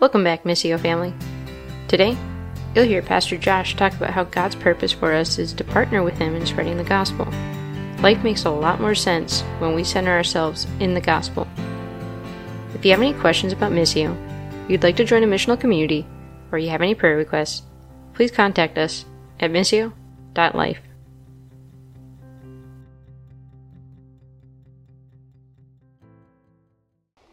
Welcome back, Missio family. Today, you'll hear Pastor Josh talk about how God's purpose for us is to partner with Him in spreading the gospel. Life makes a lot more sense when we center ourselves in the gospel. If you have any questions about Missio, you'd like to join a missional community, or you have any prayer requests, please contact us at missio.life.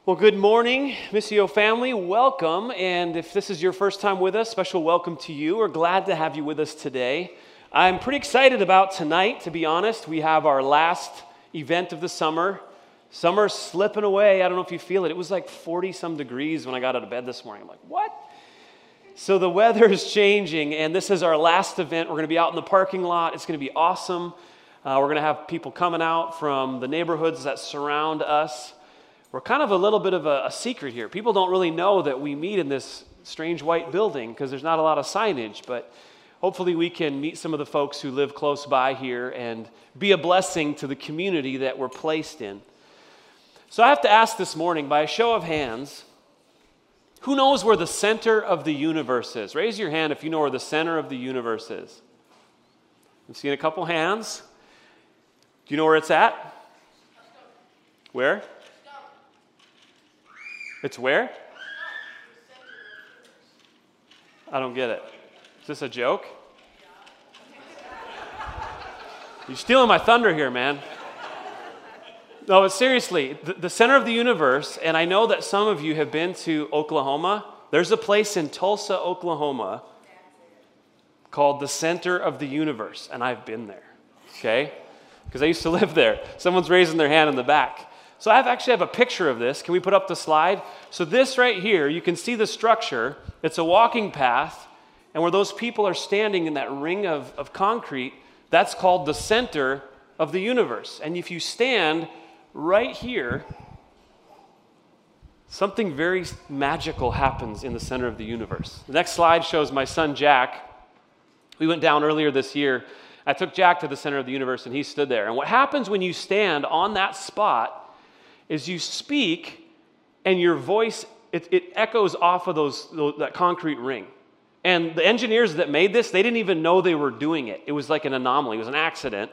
Well, good morning, Missio family. Welcome. And if this is your first time with us, special welcome to you. We're glad to have you with us today. I'm pretty excited about tonight, to be honest. We have our last event of the summer. Summer's slipping away. I don't know if you feel it. It was like 40 some degrees when I got out of bed this morning. I'm like, what? So the weather is changing, and this is our last event. We're going to be out in the parking lot. It's going to be awesome. Uh, we're going to have people coming out from the neighborhoods that surround us we're kind of a little bit of a, a secret here. People don't really know that we meet in this strange white building because there's not a lot of signage, but hopefully we can meet some of the folks who live close by here and be a blessing to the community that we're placed in. So I have to ask this morning, by a show of hands, who knows where the center of the universe is? Raise your hand if you know where the center of the universe is. I'm seeing a couple hands. Do you know where it's at? Where? It's where? I don't get it. Is this a joke? You're stealing my thunder here, man. No, but seriously, the, the, center of the universe, and I know that some of you have been to Oklahoma. There's a place in Tulsa, Oklahoma called the center of the universe, and I've been there, okay? Because I used to live there. Someone's raising their hand in the back. So I actually have a picture of this. Can we put up the slide? So this right here, you can see the structure. It's a walking path, and where those people are standing in that ring of, of concrete, that's called the center of the universe. And if you stand right here, something very magical happens in the center of the universe. The next slide shows my son Jack. We went down earlier this year. I took Jack to the center of the universe, and he stood there. And what happens when you stand on that spot is you speak and your voice it, it echoes off of those, those, that concrete ring. And the engineers that made this they didn't even know they were doing it. It was like an anomaly it was an accident.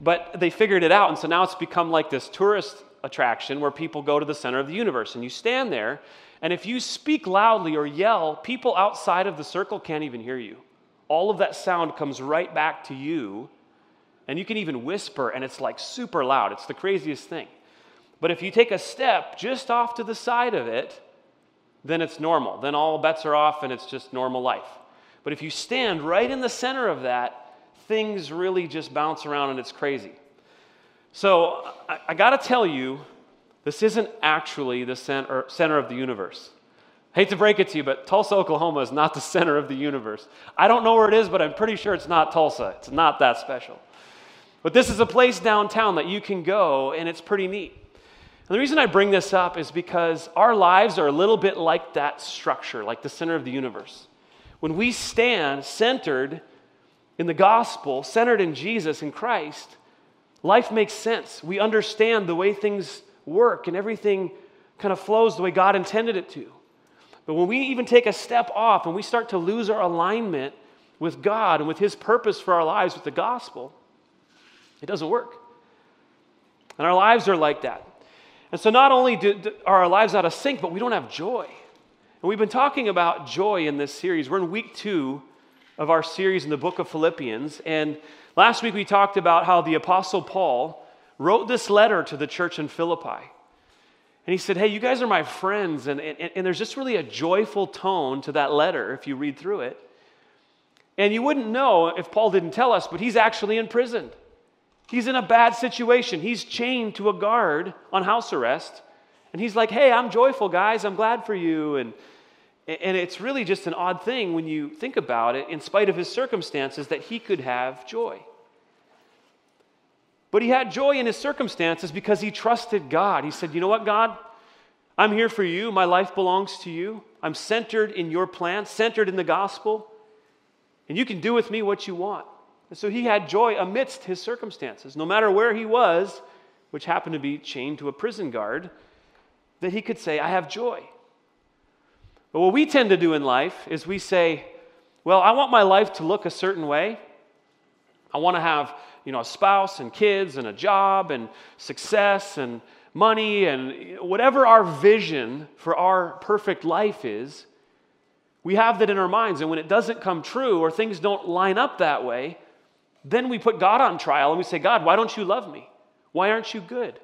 But they figured it out and so now it's become like this tourist attraction where people go to the center of the universe and you stand there and if you speak loudly or yell people outside of the circle can't even hear you. All of that sound comes right back to you and you can even whisper and it's like super loud. It's the craziest thing but if you take a step just off to the side of it, then it's normal. Then all bets are off and it's just normal life. But if you stand right in the center of that, things really just bounce around and it's crazy. So I, I got to tell you, this isn't actually the center, center of the universe. I hate to break it to you, but Tulsa, Oklahoma is not the center of the universe. I don't know where it is, but I'm pretty sure it's not Tulsa. It's not that special. But this is a place downtown that you can go, and it's pretty neat. And the reason I bring this up is because our lives are a little bit like that structure, like the center of the universe. When we stand centered in the gospel, centered in Jesus and Christ, life makes sense. We understand the way things work and everything kind of flows the way God intended it to. But when we even take a step off and we start to lose our alignment with God and with His purpose for our lives with the gospel, it doesn't work. And our lives are like that. And so not only do, do, are our lives out of sync, but we don't have joy. And we've been talking about joy in this series. We're in week two of our series in the book of Philippians. And last week we talked about how the Apostle Paul wrote this letter to the church in Philippi. And he said, Hey, you guys are my friends. And, and, and there's just really a joyful tone to that letter if you read through it. And you wouldn't know if Paul didn't tell us, but he's actually in prison. He's in a bad situation. He's chained to a guard on house arrest. And he's like, hey, I'm joyful, guys. I'm glad for you. And, and it's really just an odd thing when you think about it, in spite of his circumstances, that he could have joy. But he had joy in his circumstances because he trusted God. He said, You know what, God? I'm here for you. My life belongs to you. I'm centered in your plan, centered in the gospel. And you can do with me what you want. And so he had joy amidst his circumstances, no matter where he was, which happened to be chained to a prison guard, that he could say, I have joy. But what we tend to do in life is we say, well, I want my life to look a certain way. I want to have, you know, a spouse and kids and a job and success and money and whatever our vision for our perfect life is, we have that in our minds. And when it doesn't come true or things don't line up that way, then we put God on trial and we say, God, why don't you love me? Why aren't you good?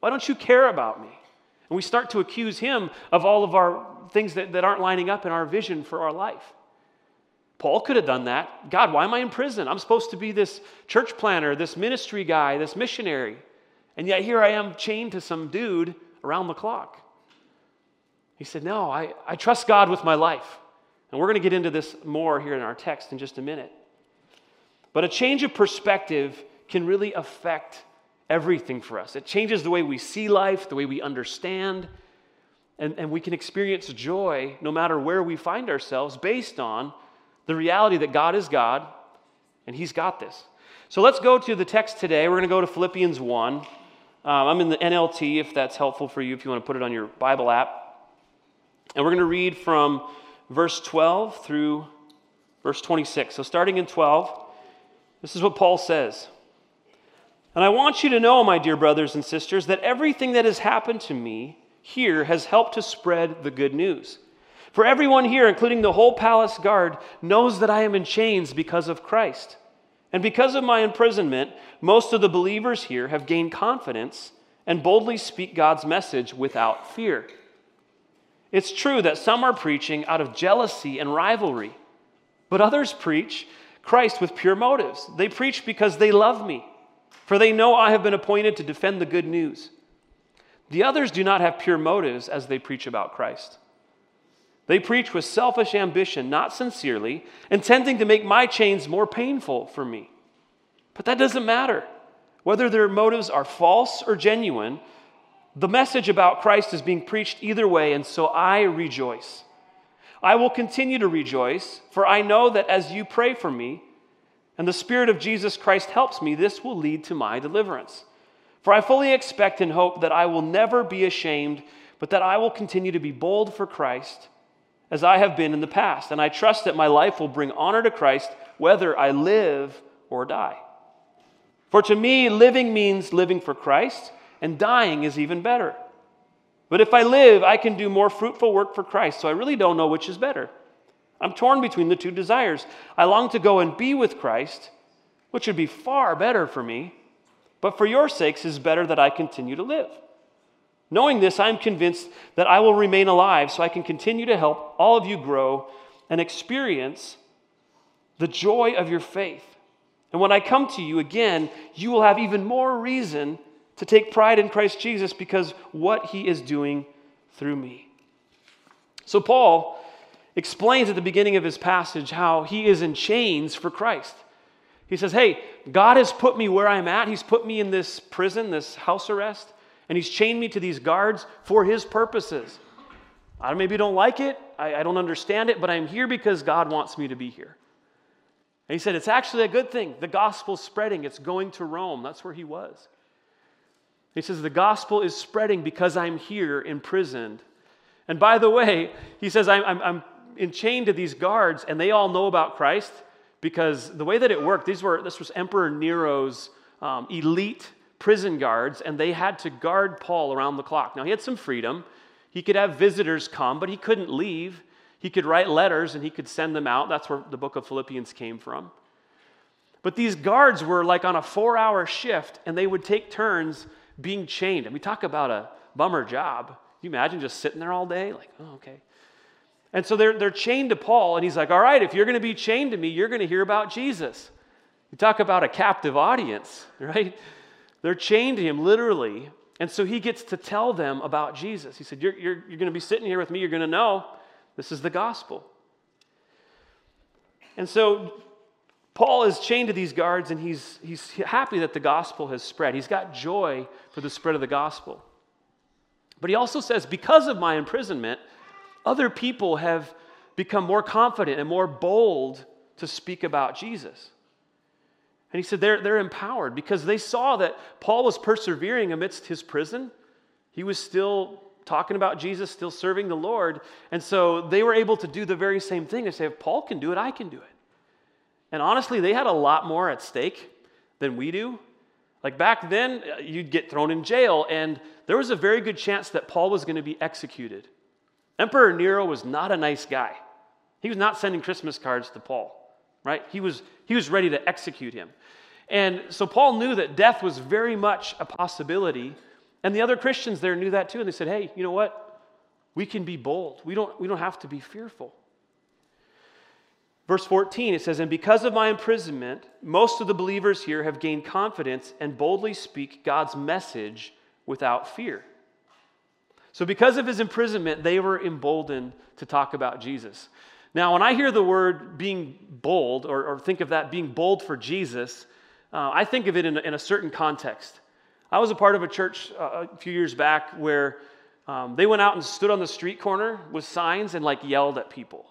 Why don't you care about me? And we start to accuse Him of all of our things that, that aren't lining up in our vision for our life. Paul could have done that. God, why am I in prison? I'm supposed to be this church planter, this ministry guy, this missionary. And yet here I am chained to some dude around the clock. He said, No, I, I trust God with my life. And we're going to get into this more here in our text in just a minute. But a change of perspective can really affect everything for us. It changes the way we see life, the way we understand, and, and we can experience joy no matter where we find ourselves based on the reality that God is God and He's got this. So let's go to the text today. We're going to go to Philippians 1. Um, I'm in the NLT if that's helpful for you, if you want to put it on your Bible app. And we're going to read from verse 12 through verse 26. So starting in 12, this is what Paul says. And I want you to know, my dear brothers and sisters, that everything that has happened to me here has helped to spread the good news. For everyone here, including the whole palace guard, knows that I am in chains because of Christ. And because of my imprisonment, most of the believers here have gained confidence and boldly speak God's message without fear. It's true that some are preaching out of jealousy and rivalry, but others preach Christ with pure motives. They preach because they love me, for they know I have been appointed to defend the good news. The others do not have pure motives as they preach about Christ. They preach with selfish ambition, not sincerely, intending to make my chains more painful for me. But that doesn't matter. Whether their motives are false or genuine, the message about Christ is being preached either way, and so I rejoice. I will continue to rejoice, for I know that as you pray for me, and the Spirit of Jesus Christ helps me, this will lead to my deliverance. For I fully expect and hope that I will never be ashamed, but that I will continue to be bold for Christ as I have been in the past. And I trust that my life will bring honor to Christ whether I live or die. For to me, living means living for Christ, and dying is even better. But if I live, I can do more fruitful work for Christ, so I really don't know which is better. I'm torn between the two desires. I long to go and be with Christ, which would be far better for me, but for your sakes is better that I continue to live. Knowing this, I'm convinced that I will remain alive so I can continue to help all of you grow and experience the joy of your faith. And when I come to you again, you will have even more reason to take pride in Christ Jesus because what he is doing through me. So, Paul explains at the beginning of his passage how he is in chains for Christ. He says, Hey, God has put me where I'm at. He's put me in this prison, this house arrest. And he's chained me to these guards for his purposes. I maybe don't like it, I, I don't understand it, but I'm here because God wants me to be here. And he said, It's actually a good thing. The gospel's spreading, it's going to Rome. That's where he was. He says, The gospel is spreading because I'm here imprisoned. And by the way, he says, I'm, I'm, I'm enchained to these guards, and they all know about Christ because the way that it worked, these were, this was Emperor Nero's um, elite prison guards, and they had to guard Paul around the clock. Now, he had some freedom. He could have visitors come, but he couldn't leave. He could write letters and he could send them out. That's where the book of Philippians came from. But these guards were like on a four hour shift, and they would take turns being chained. And we talk about a bummer job. Can you imagine just sitting there all day? Like, oh, okay. And so they're, they're chained to Paul, and he's like, All right, if you're going to be chained to me, you're going to hear about Jesus. You talk about a captive audience, right? They're chained to him literally. And so he gets to tell them about Jesus. He said, You're, you're, you're going to be sitting here with me. You're going to know this is the gospel. And so Paul is chained to these guards, and he's, he's happy that the gospel has spread. He's got joy for the spread of the gospel. But he also says, Because of my imprisonment, other people have become more confident and more bold to speak about Jesus. And he said they're, they're empowered because they saw that Paul was persevering amidst his prison. He was still talking about Jesus, still serving the Lord. And so they were able to do the very same thing. They say, if Paul can do it, I can do it. And honestly, they had a lot more at stake than we do. Like back then, uh, you'd get thrown in jail, and there was a very good chance that Paul was going to be executed. Emperor Nero was not a nice guy. He was not sending Christmas cards to Paul, right? He was, he was ready to execute him. And so Paul knew that death was very much a possibility. And the other Christians there knew that too. And they said, hey, you know what? We can be bold. We don't, we don't have to be fearful. Verse 14, it says, And because of my imprisonment, most of the believers here have gained confidence and boldly speak God's message without fear. So, because of his imprisonment, they were emboldened to talk about Jesus. Now, when I hear the word being bold, or, or think of that being bold for Jesus, uh, I think of it in a, in a, certain context. I was a part of a church uh, a few years back where um, they went out and stood on the street corner with signs and like yelled at people.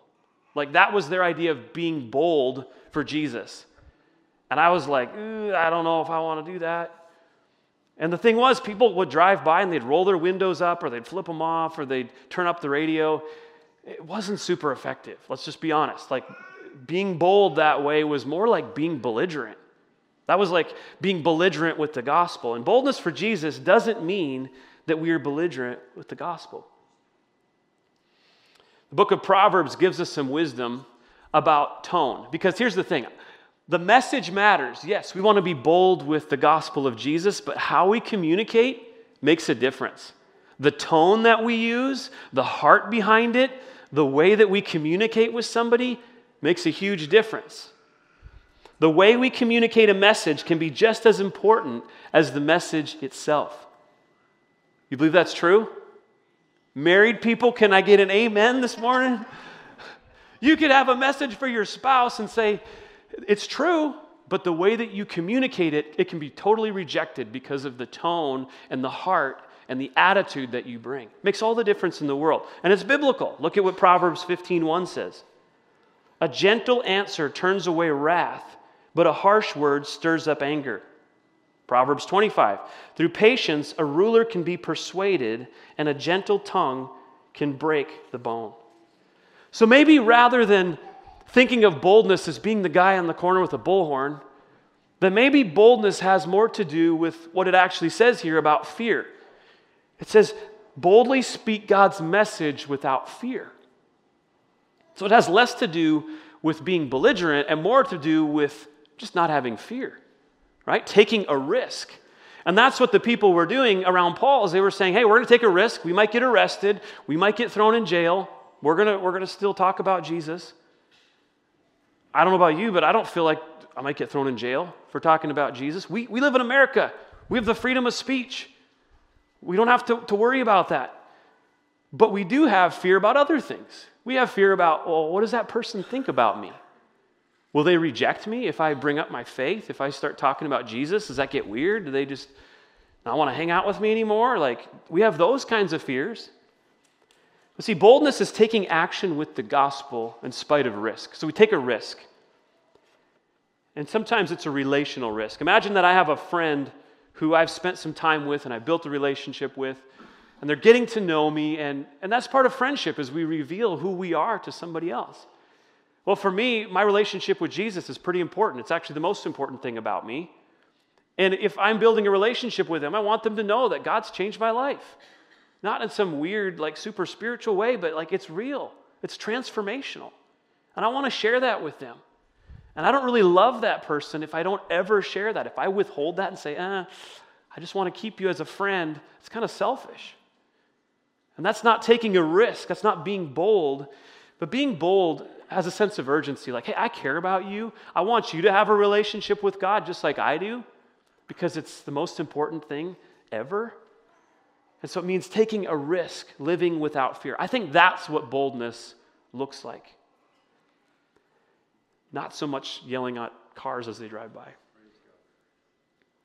Like that was their idea of being bold for Jesus. And I was like, I don't know if I want to do that. And the thing was, people would drive by and they'd roll their windows up or they'd flip them off or they'd turn up the radio. It wasn't super effective. Let's just be honest. Like being bold that way was more like being belligerent. That was like being belligerent with the gospel. And boldness for Jesus doesn't mean that we are belligerent with the gospel. Book of Proverbs gives us some wisdom about tone. Because here's the thing the message matters. Yes, we want to be bold with the gospel of Jesus, but how we communicate makes a difference. The tone that we use, the heart behind it, the way that we communicate with somebody makes a huge difference. The way we communicate a message can be just as important as the message itself. You believe that's true? Married people, can I get an amen this morning? You could have a message for your spouse and say, it's true, but the way that you communicate it, it can be totally rejected because of the tone and the heart and the attitude that you bring. Makes all the difference in the world. And it's biblical. Look at what Proverbs 15:1 says. A gentle answer turns away wrath, but a harsh word stirs up anger. Proverbs 25. Through patience, a ruler can be persuaded, and a gentle tongue can break the bone. So maybe rather than thinking of boldness as being the guy on the corner with a bullhorn, then maybe boldness has more to do with what it actually says here about fear. It says, boldly speak God's message without fear. So it has less to do with being belligerent and more to do with just not having fear, right? Taking a risk. And that's what the people were doing around Paul is they were saying, hey, we're going to take a risk. We might get arrested. We might get thrown in jail. We're going to, we're going to still talk about Jesus. I don't know about you, but I don't feel like I might get thrown in jail for talking about Jesus. We, we live in America, we have the freedom of speech. We don't have to, to worry about that. But we do have fear about other things. We have fear about, well, what does that person think about me? Will they reject me if I bring up my faith? If I start talking about Jesus, does that get weird? Do they just not want to hang out with me anymore? Like, we have those kinds of fears. But see, boldness is taking action with the gospel in spite of risk. So we take a risk. And sometimes it's a relational risk. Imagine that I have a friend who I've spent some time with and I built a relationship with, and they're getting to know me, and, and that's part of friendship as we reveal who we are to somebody else. Well, for me, my relationship with Jesus is pretty important. It's actually the most important thing about me. And if I'm building a relationship with them, I want them to know that God's changed my life. Not in some weird, like super spiritual way, but like it's real, it's transformational. And I want to share that with them. And I don't really love that person if I don't ever share that. If I withhold that and say, eh, I just want to keep you as a friend, it's kind of selfish. And that's not taking a risk, that's not being bold. But being bold has a sense of urgency like, hey, I care about you. I want you to have a relationship with God just like I do because it's the most important thing ever. And so it means taking a risk, living without fear. I think that's what boldness looks like. Not so much yelling at cars as they drive by.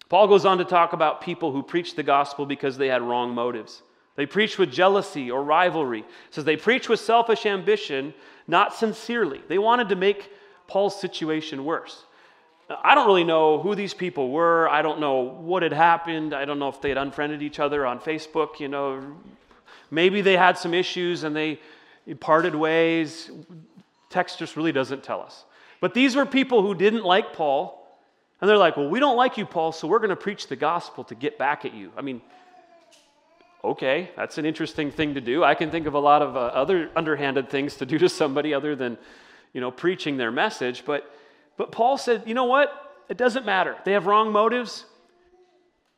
Paul goes on to talk about people who preach the gospel because they had wrong motives. They preach with jealousy or rivalry. It says they preach with selfish ambition, not sincerely. They wanted to make Paul's situation worse. I don't really know who these people were. I don't know what had happened. I don't know if they had unfriended each other on Facebook, you know. Maybe they had some issues and they parted ways. Text just really doesn't tell us. But these were people who didn't like Paul. And they're like, well, we don't like you, Paul, so we're going to preach the gospel to get back at you. I mean, okay, that's an interesting thing to do. I can think of a lot of uh, other underhanded things to do to somebody other than, you know, preaching their message. But, but Paul said, you know what? It doesn't matter. They have wrong motives.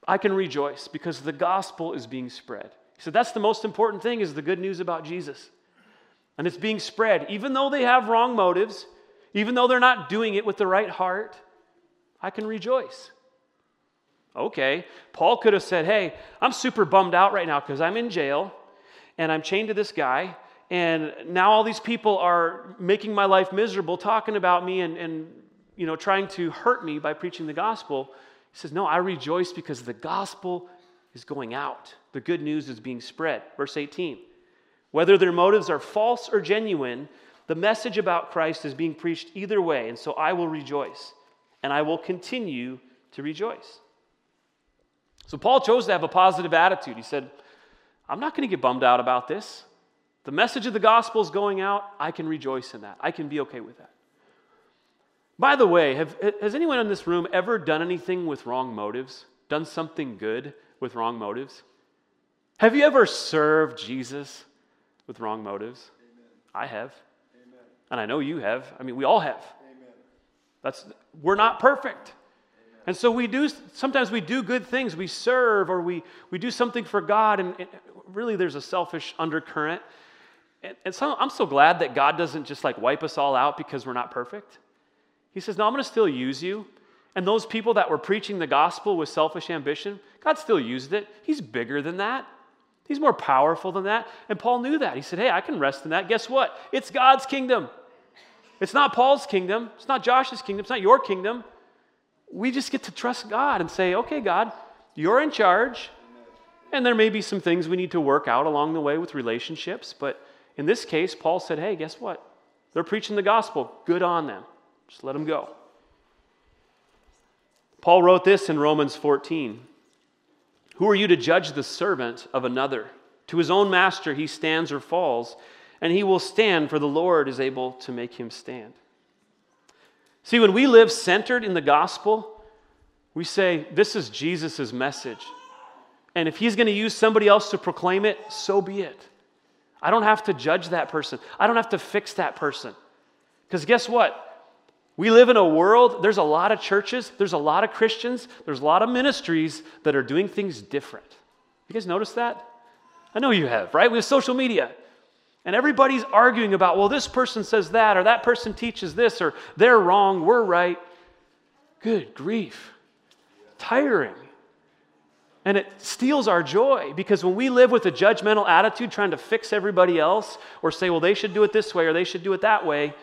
I can rejoice because the gospel is being spread. He said, that's the most important thing is the good news about Jesus. And it's being spread. Even though they have wrong motives, even though they're not doing it with the right heart, I can rejoice. Okay, Paul could have said, Hey, I'm super bummed out right now because I'm in jail and I'm chained to this guy, and now all these people are making my life miserable, talking about me and, and you know, trying to hurt me by preaching the gospel. He says, No, I rejoice because the gospel is going out. The good news is being spread. Verse 18. Whether their motives are false or genuine, the message about Christ is being preached either way, and so I will rejoice, and I will continue to rejoice. So Paul chose to have a positive attitude. He said, I'm not going to get bummed out about this. The message of the gospel is going out. I can rejoice in that. I can be okay with that. By the way, have, has anyone in this room ever done anything with wrong motives? Done something good with wrong motives? Have you ever served Jesus with wrong motives? Amen. I have. Amen. And I know you have. I mean, we all have. Amen. That's we're not perfect. And so we do, sometimes we do good things. We serve or we, we do something for God, and, and really there's a selfish undercurrent. And, and so I'm so glad that God doesn't just like wipe us all out because we're not perfect. He says, No, I'm going to still use you. And those people that were preaching the gospel with selfish ambition, God still used it. He's bigger than that. He's more powerful than that. And Paul knew that. He said, Hey, I can rest in that. Guess what? It's God's kingdom. It's not Paul's kingdom. It's not Josh's kingdom. It's not your kingdom we just get to trust God and say, okay, God, you're in charge. And there may be some things we need to work out along the way with relationships. But in this case, Paul said, hey, guess what? They're preaching the gospel. Good on them. Just let them go. Paul wrote this in Romans 14 Who are you to judge the servant of another? To his own master he stands or falls, and he will stand, for the Lord is able to make him stand. See, when we live centered in the gospel, we say, This is Jesus' message. And if he's going to use somebody else to proclaim it, so be it. I don't have to judge that person, I don't have to fix that person. Because guess what? We live in a world, there's a lot of churches, there's a lot of Christians, there's a lot of ministries that are doing things different. You guys notice that? I know you have, right? We have social media. And everybody's arguing about, well, this person says that, or that person teaches this, or they're wrong, we're right. Good grief. Tiring. And it steals our joy because when we live with a judgmental attitude, trying to fix everybody else, or say, well, they should do it this way, or they should do it that way,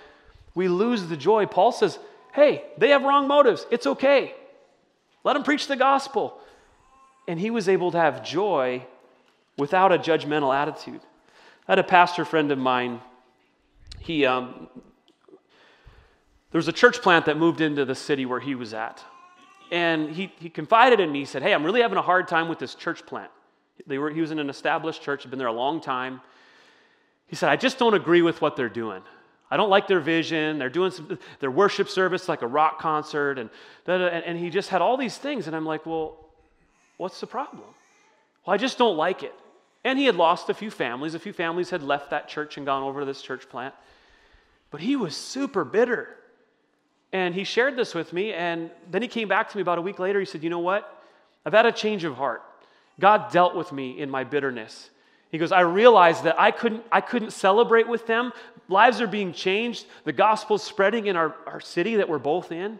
we lose the joy. Paul says, hey, they have wrong motives. It's okay. Let them preach the gospel. And he was able to have joy without a judgmental attitude. Had a pastor friend of mine. He, um, there was a church plant that moved into the city where he was at. And he, he confided in me, he said, Hey, I'm really having a hard time with this church plant. They were, he was in an established church, had been there a long time. He said, I just don't agree with what they're doing. I don't like their vision. They're doing some, their worship service like a rock concert. And, and he just had all these things. And I'm like, Well, what's the problem? Well, I just don't like it. And he had lost a few families. A few families had left that church and gone over to this church plant. But he was super bitter. And he shared this with me. And then he came back to me about a week later. He said, You know what? I've had a change of heart. God dealt with me in my bitterness. He goes, I realized that I couldn't, I couldn't celebrate with them. Lives are being changed. The gospel's spreading in our, our city that we're both in.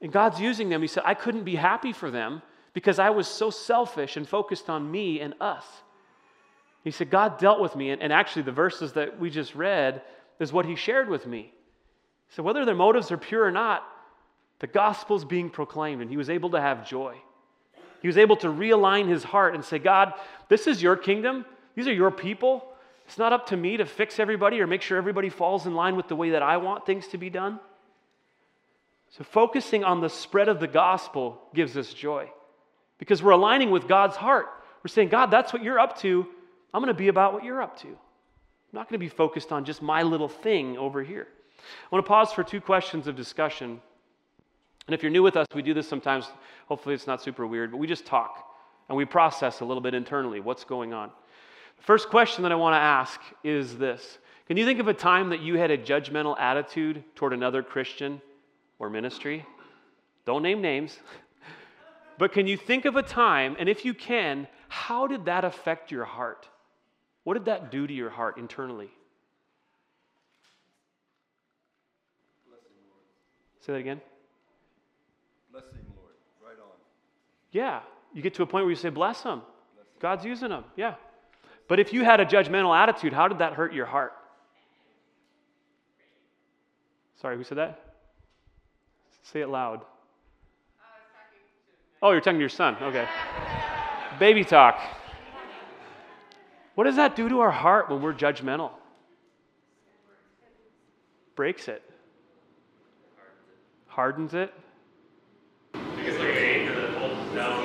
And God's using them. He said, I couldn't be happy for them because I was so selfish and focused on me and us. He said, God dealt with me. And, and actually, the verses that we just read is what he shared with me. So, whether their motives are pure or not, the gospel's being proclaimed, and he was able to have joy. He was able to realign his heart and say, God, this is your kingdom. These are your people. It's not up to me to fix everybody or make sure everybody falls in line with the way that I want things to be done. So, focusing on the spread of the gospel gives us joy because we're aligning with God's heart. We're saying, God, that's what you're up to. I'm going to be about what you're up to. I'm not going to be focused on just my little thing over here. I want to pause for two questions of discussion. And if you're new with us, we do this sometimes. Hopefully, it's not super weird, but we just talk and we process a little bit internally what's going on. The first question that I want to ask is this Can you think of a time that you had a judgmental attitude toward another Christian or ministry? Don't name names. But can you think of a time, and if you can, how did that affect your heart? What did that do to your heart internally? Say that again. Blessing, Lord. Right on. Yeah. You get to a point where you say, Bless them. God's using them. Yeah. But if you had a judgmental attitude, how did that hurt your heart? Sorry, who said that? Say it loud. Oh, you're talking to your son. Okay. Baby talk. What does that do to our heart when we're judgmental? Breaks it. Hardens it. It's like an anchor that holds us down.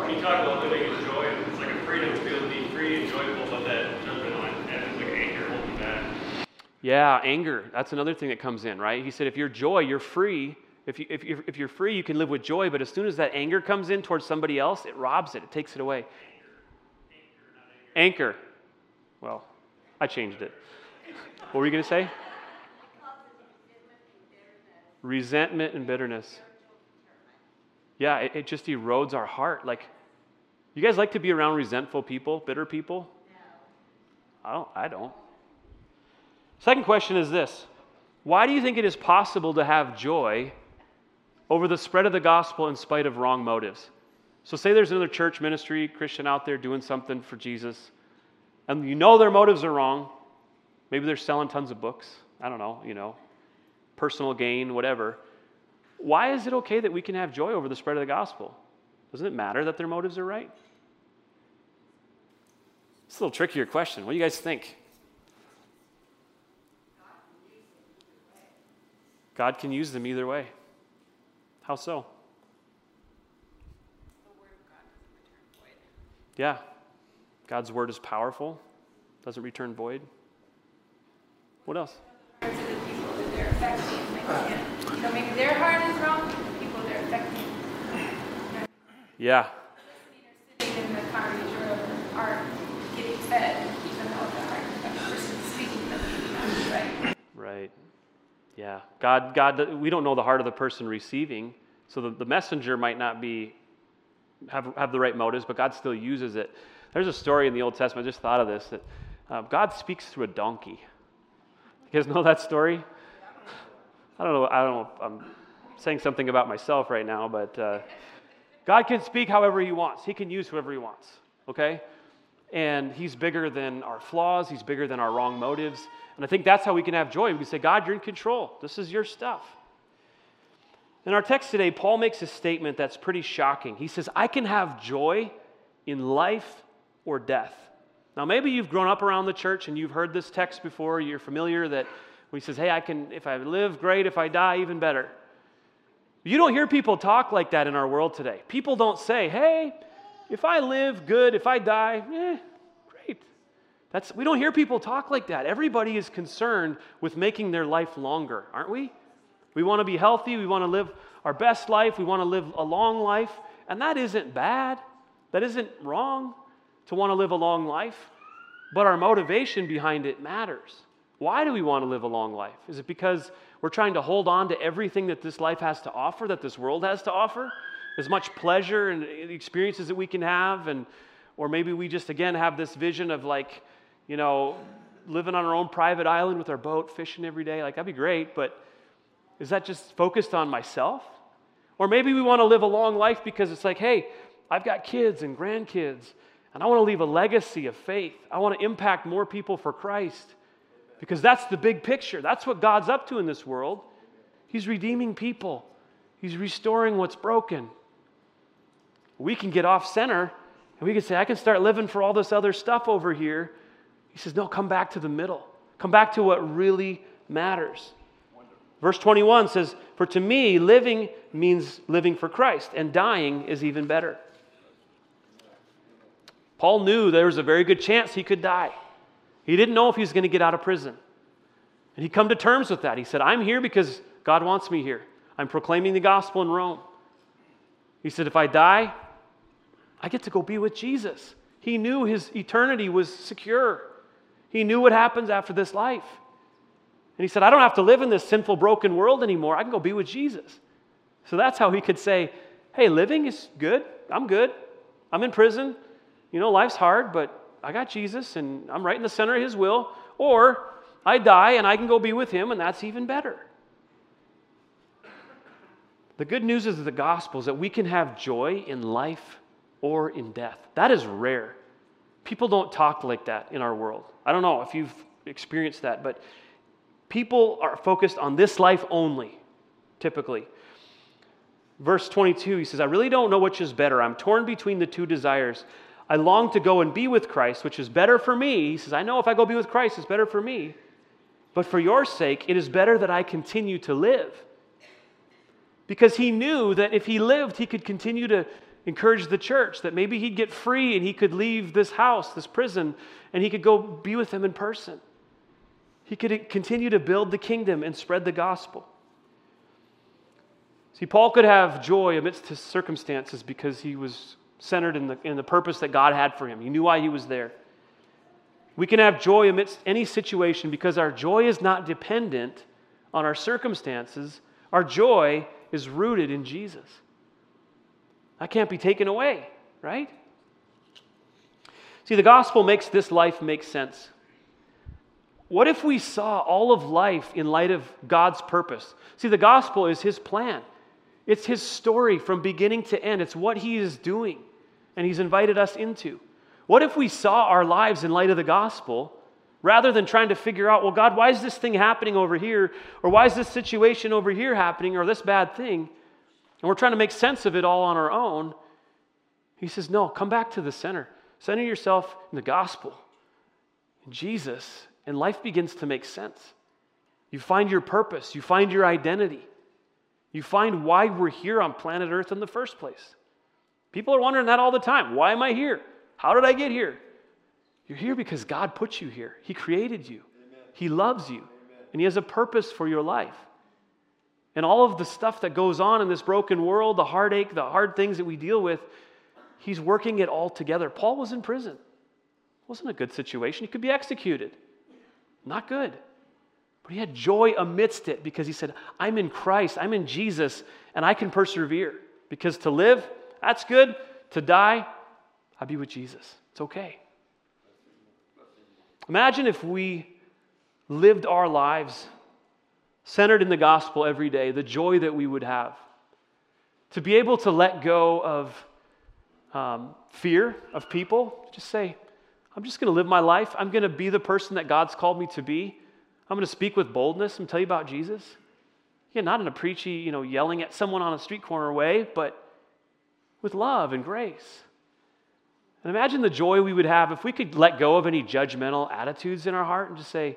When you talk about living in joy, it's like a freedom to be able to be free and joyful, but that judgment on and like an anchor holding you back. Yeah, anger. That's another thing that comes in, right? He said, if you're joy, you're free. If, you, if, you're, if you're free, you can live with joy, but as soon as that anger comes in towards somebody else, it robs it, it takes it away. Anchor. Well, I changed it. What were you going to say? Resentment and bitterness. Yeah, it, it just erodes our heart. Like, you guys like to be around resentful people, bitter people? I don't. I don't. Second question is this Why do you think it is possible to have joy over the spread of the gospel in spite of wrong motives? So, say there's another church ministry, Christian out there doing something for Jesus, and you know their motives are wrong. Maybe they're selling tons of books. I don't know, you know, personal gain, whatever. Why is it okay that we can have joy over the spread of the gospel? Doesn't it matter that their motives are right? It's a little trickier question. What do you guys think? God can use them either way. How so? Yeah. God's word is powerful, doesn't return void. What else? yeah. Right. Yeah. God, God, we don't know the heart of the person receiving, so the, the messenger might not be have, have the right motives, but God still uses it. There's a story in the Old Testament. I just thought of this that uh, God speaks through a donkey. You guys know that story? I don't know. I don't know. I'm saying something about myself right now, but uh, God can speak however He wants. He can use whoever He wants. Okay, and He's bigger than our flaws. He's bigger than our wrong motives. And I think that's how we can have joy. We can say, God, you're in control. This is your stuff. In our text today, Paul makes a statement that's pretty shocking. He says, I can have joy in life or death. Now, maybe you've grown up around the church and you've heard this text before. You're familiar that when he says, Hey, I can, if I live, great. If I die, even better. You don't hear people talk like that in our world today. People don't say, Hey, if I live, good. If I die, eh, great. That's, we don't hear people talk like that. Everybody is concerned with making their life longer, aren't we? We want to be healthy. We want to live our best life. We want to live a long life. And that isn't bad. That isn't wrong to want to live a long life. But our motivation behind it matters. Why do we want to live a long life? Is it because we're trying to hold on to everything that this life has to offer, that this world has to offer? As much pleasure and experiences that we can have, and or maybe we just again have this vision of like, you know, living on our own private island with our boat, fishing every day. Like that'd be great, but is that just focused on myself? Or maybe we want to live a long life because it's like, hey, I've got kids and grandkids, and I want to leave a legacy of faith. I want to impact more people for Christ because that's the big picture. That's what God's up to in this world. He's redeeming people, He's restoring what's broken. We can get off center and we can say, I can start living for all this other stuff over here. He says, No, come back to the middle. Come back to what really matters. Verse 21 says, For to me, living means living for Christ, and dying is even better. Paul knew there was a very good chance he could die. He didn't know if he was going to get out of prison. And he come to terms with that. He said, I'm here because God wants me here. I'm proclaiming the gospel in Rome. He said, if I die, I get to go be with Jesus. He knew his eternity was secure. He knew what happens after this life. And he said, I don't have to live in this sinful, broken world anymore. I can go be with Jesus. So that's how he could say, Hey, living is good. I'm good. I'm in prison. You know, life's hard, but I got Jesus and I'm right in the center of his will. Or I die and I can go be with him, and that's even better. The good news is the gospel is that we can have joy in life or in death. That is rare. People don't talk like that in our world. I don't know if you've experienced that, but people are focused on this life only, typically. Verse 22, he says, I really don't know which is better. I'm torn between the two desires. I long to go and be with Christ, which is better for me. He says, I know if I go be with Christ, it's better for me. But for your sake, it is better that I continue to live because he knew that if he lived, he could continue to encourage the church, that maybe he'd get free and he could leave this house, this prison, and he could go be with them in person. He could continue to build the kingdom and spread the gospel. See, Paul could have joy amidst his circumstances because he was centered in the, in the purpose that God had for him. He knew why he was there. We can have joy amidst any situation because our joy is not dependent on our circumstances. Our joy is rooted in Jesus. That can't be taken away, right? See, the gospel makes this life make sense. What if we saw all of life in light of God's purpose? See, the gospel is His plan, it's His story from beginning to end. It's what He is doing, and He's invited us into. What if we saw our lives in light of the gospel Rather than trying to figure out, well, God, why is this thing happening over here? Or why is this situation over here happening? Or this bad thing? And we're trying to make sense of it all on our own. He says, no, come back to the center. Center yourself in the gospel, in Jesus, and life begins to make sense. You find your purpose, you find your identity, you find why we're here on planet Earth in the first place. People are wondering that all the time. Why am I here? How did I get here? You're here because God put you here. He created you, Amen. He loves you, Amen. and He has a purpose for your life. And all of the stuff that goes on in this broken world, the heartache, the hard things that we deal with, He's working it all together. Paul was in prison. It wasn't a good situation. He could be executed. Not good. But he had joy amidst it because he said, I'm in Christ, I'm in Jesus, and I can persevere. Because to live, that's good. To die, I'll be with Jesus. It's okay. Imagine if we lived our lives centered in the gospel every day, the joy that we would have. To be able to let go of um, fear of people, just say, I'm just going to live my life. I'm going to be the person that God's called me to be. I'm going to speak with boldness and tell you about Jesus. Yeah, not in a preachy, you know, yelling at someone on a street corner way, but with love and grace. And imagine the joy we would have if we could let go of any judgmental attitudes in our heart and just say,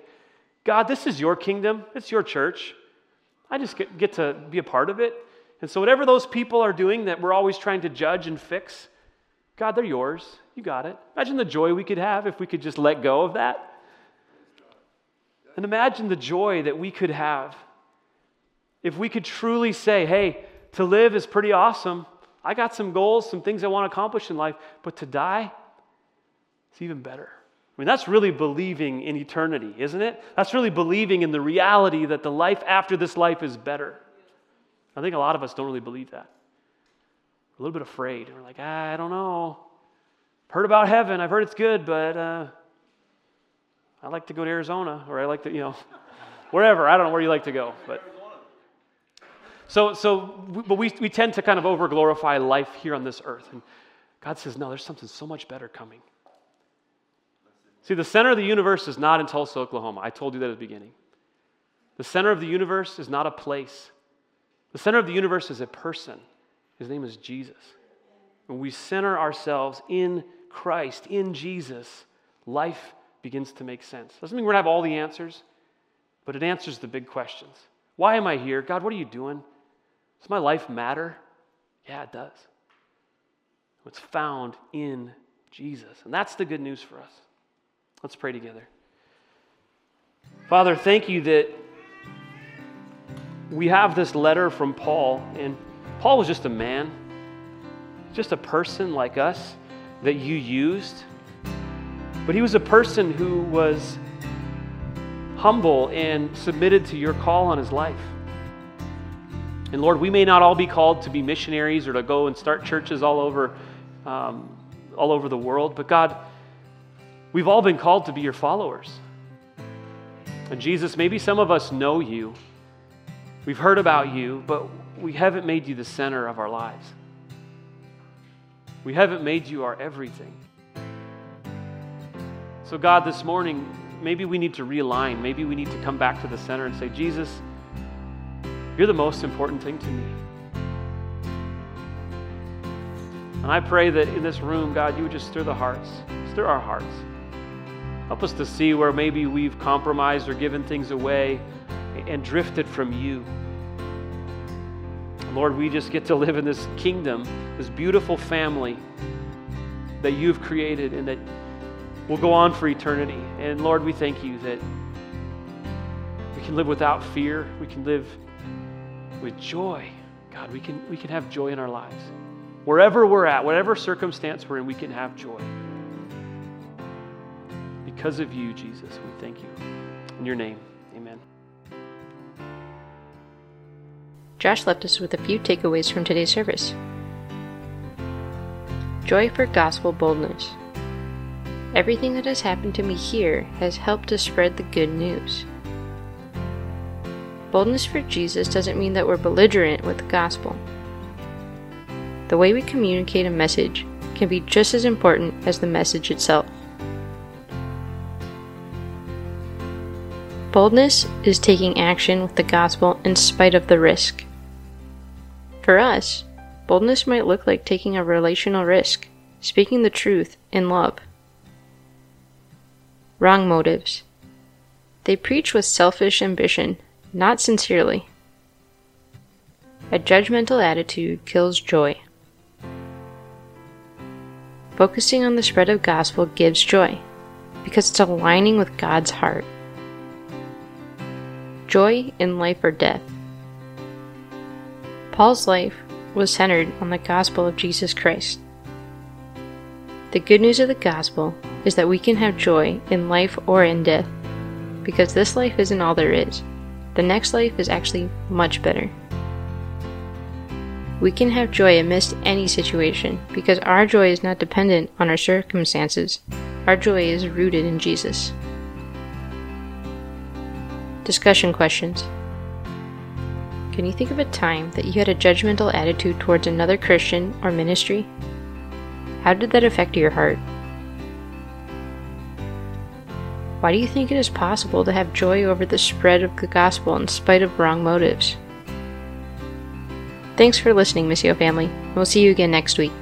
God, this is your kingdom, it's your church. I just get, get to be a part of it. And so, whatever those people are doing that we're always trying to judge and fix, God, they're yours. You got it. Imagine the joy we could have if we could just let go of that. And imagine the joy that we could have if we could truly say, hey, to live is pretty awesome. I got some goals, some things I want to accomplish in life, but to die, it's even better. I mean, that's really believing in eternity, isn't it? That's really believing in the reality that the life after this life is better. I think a lot of us don't really believe that. A little bit afraid. We're like, ah, I don't know. I've heard about heaven. I've heard it's good, but uh, I like to go to Arizona, or I like to, you know, wherever. I don't know where you like to go, but. So, so but we, we tend to kind of over glorify life here on this earth. And God says, no, there's something so much better coming. See, the center of the universe is not in Tulsa, Oklahoma. I told you that at the beginning. The center of the universe is not a place, the center of the universe is a person. His name is Jesus. When we center ourselves in Christ, in Jesus, life begins to make sense. Doesn't mean we're going to have all the answers, but it answers the big questions. Why am I here? God, what are you doing? Does my life matter? Yeah, it does. It's found in Jesus. And that's the good news for us. Let's pray together. Father, thank you that we have this letter from Paul, and Paul was just a man, just a person like us that you used. But he was a person who was humble and submitted to your call on his life. And Lord, we may not all be called to be missionaries or to go and start churches all over, um, all over the world, but God, we've all been called to be your followers. And Jesus, maybe some of us know you, we've heard about you, but we haven't made you the center of our lives. We haven't made you our everything. So, God, this morning, maybe we need to realign. Maybe we need to come back to the center and say, Jesus, you're the most important thing to me. And I pray that in this room, God, you would just stir the hearts, stir our hearts. Help us to see where maybe we've compromised or given things away and drifted from you. Lord, we just get to live in this kingdom, this beautiful family that you've created and that will go on for eternity. And Lord, we thank you that we can live without fear. We can live with joy. God, we can, we can have joy in our lives. Wherever we're at, whatever circumstance we're in, we can have joy. Because of you, Jesus, we thank you. In your name, amen. Josh left us with a few takeaways from today's service. Joy for gospel boldness. Everything that has happened to me here has helped to spread the good news. Boldness for Jesus doesn't mean that we're belligerent with the gospel. The way we communicate a message can be just as important as the message itself. Boldness is taking action with the gospel in spite of the risk. For us, boldness might look like taking a relational risk, speaking the truth in love. Wrong motives. They preach with selfish ambition, not sincerely. A judgmental attitude kills joy. Focusing on the spread of gospel gives joy because it's aligning with God's heart. Joy in life or death. Paul's life was centered on the gospel of Jesus Christ. The good news of the gospel is that we can have joy in life or in death, because this life isn't all there is. The next life is actually much better. We can have joy amidst any situation because our joy is not dependent on our circumstances. Our joy is rooted in Jesus. Discussion questions. Can you think of a time that you had a judgmental attitude towards another Christian or ministry? How did that affect your heart? Why do you think it is possible to have joy over the spread of the gospel in spite of wrong motives? Thanks for listening, Missio family. We'll see you again next week.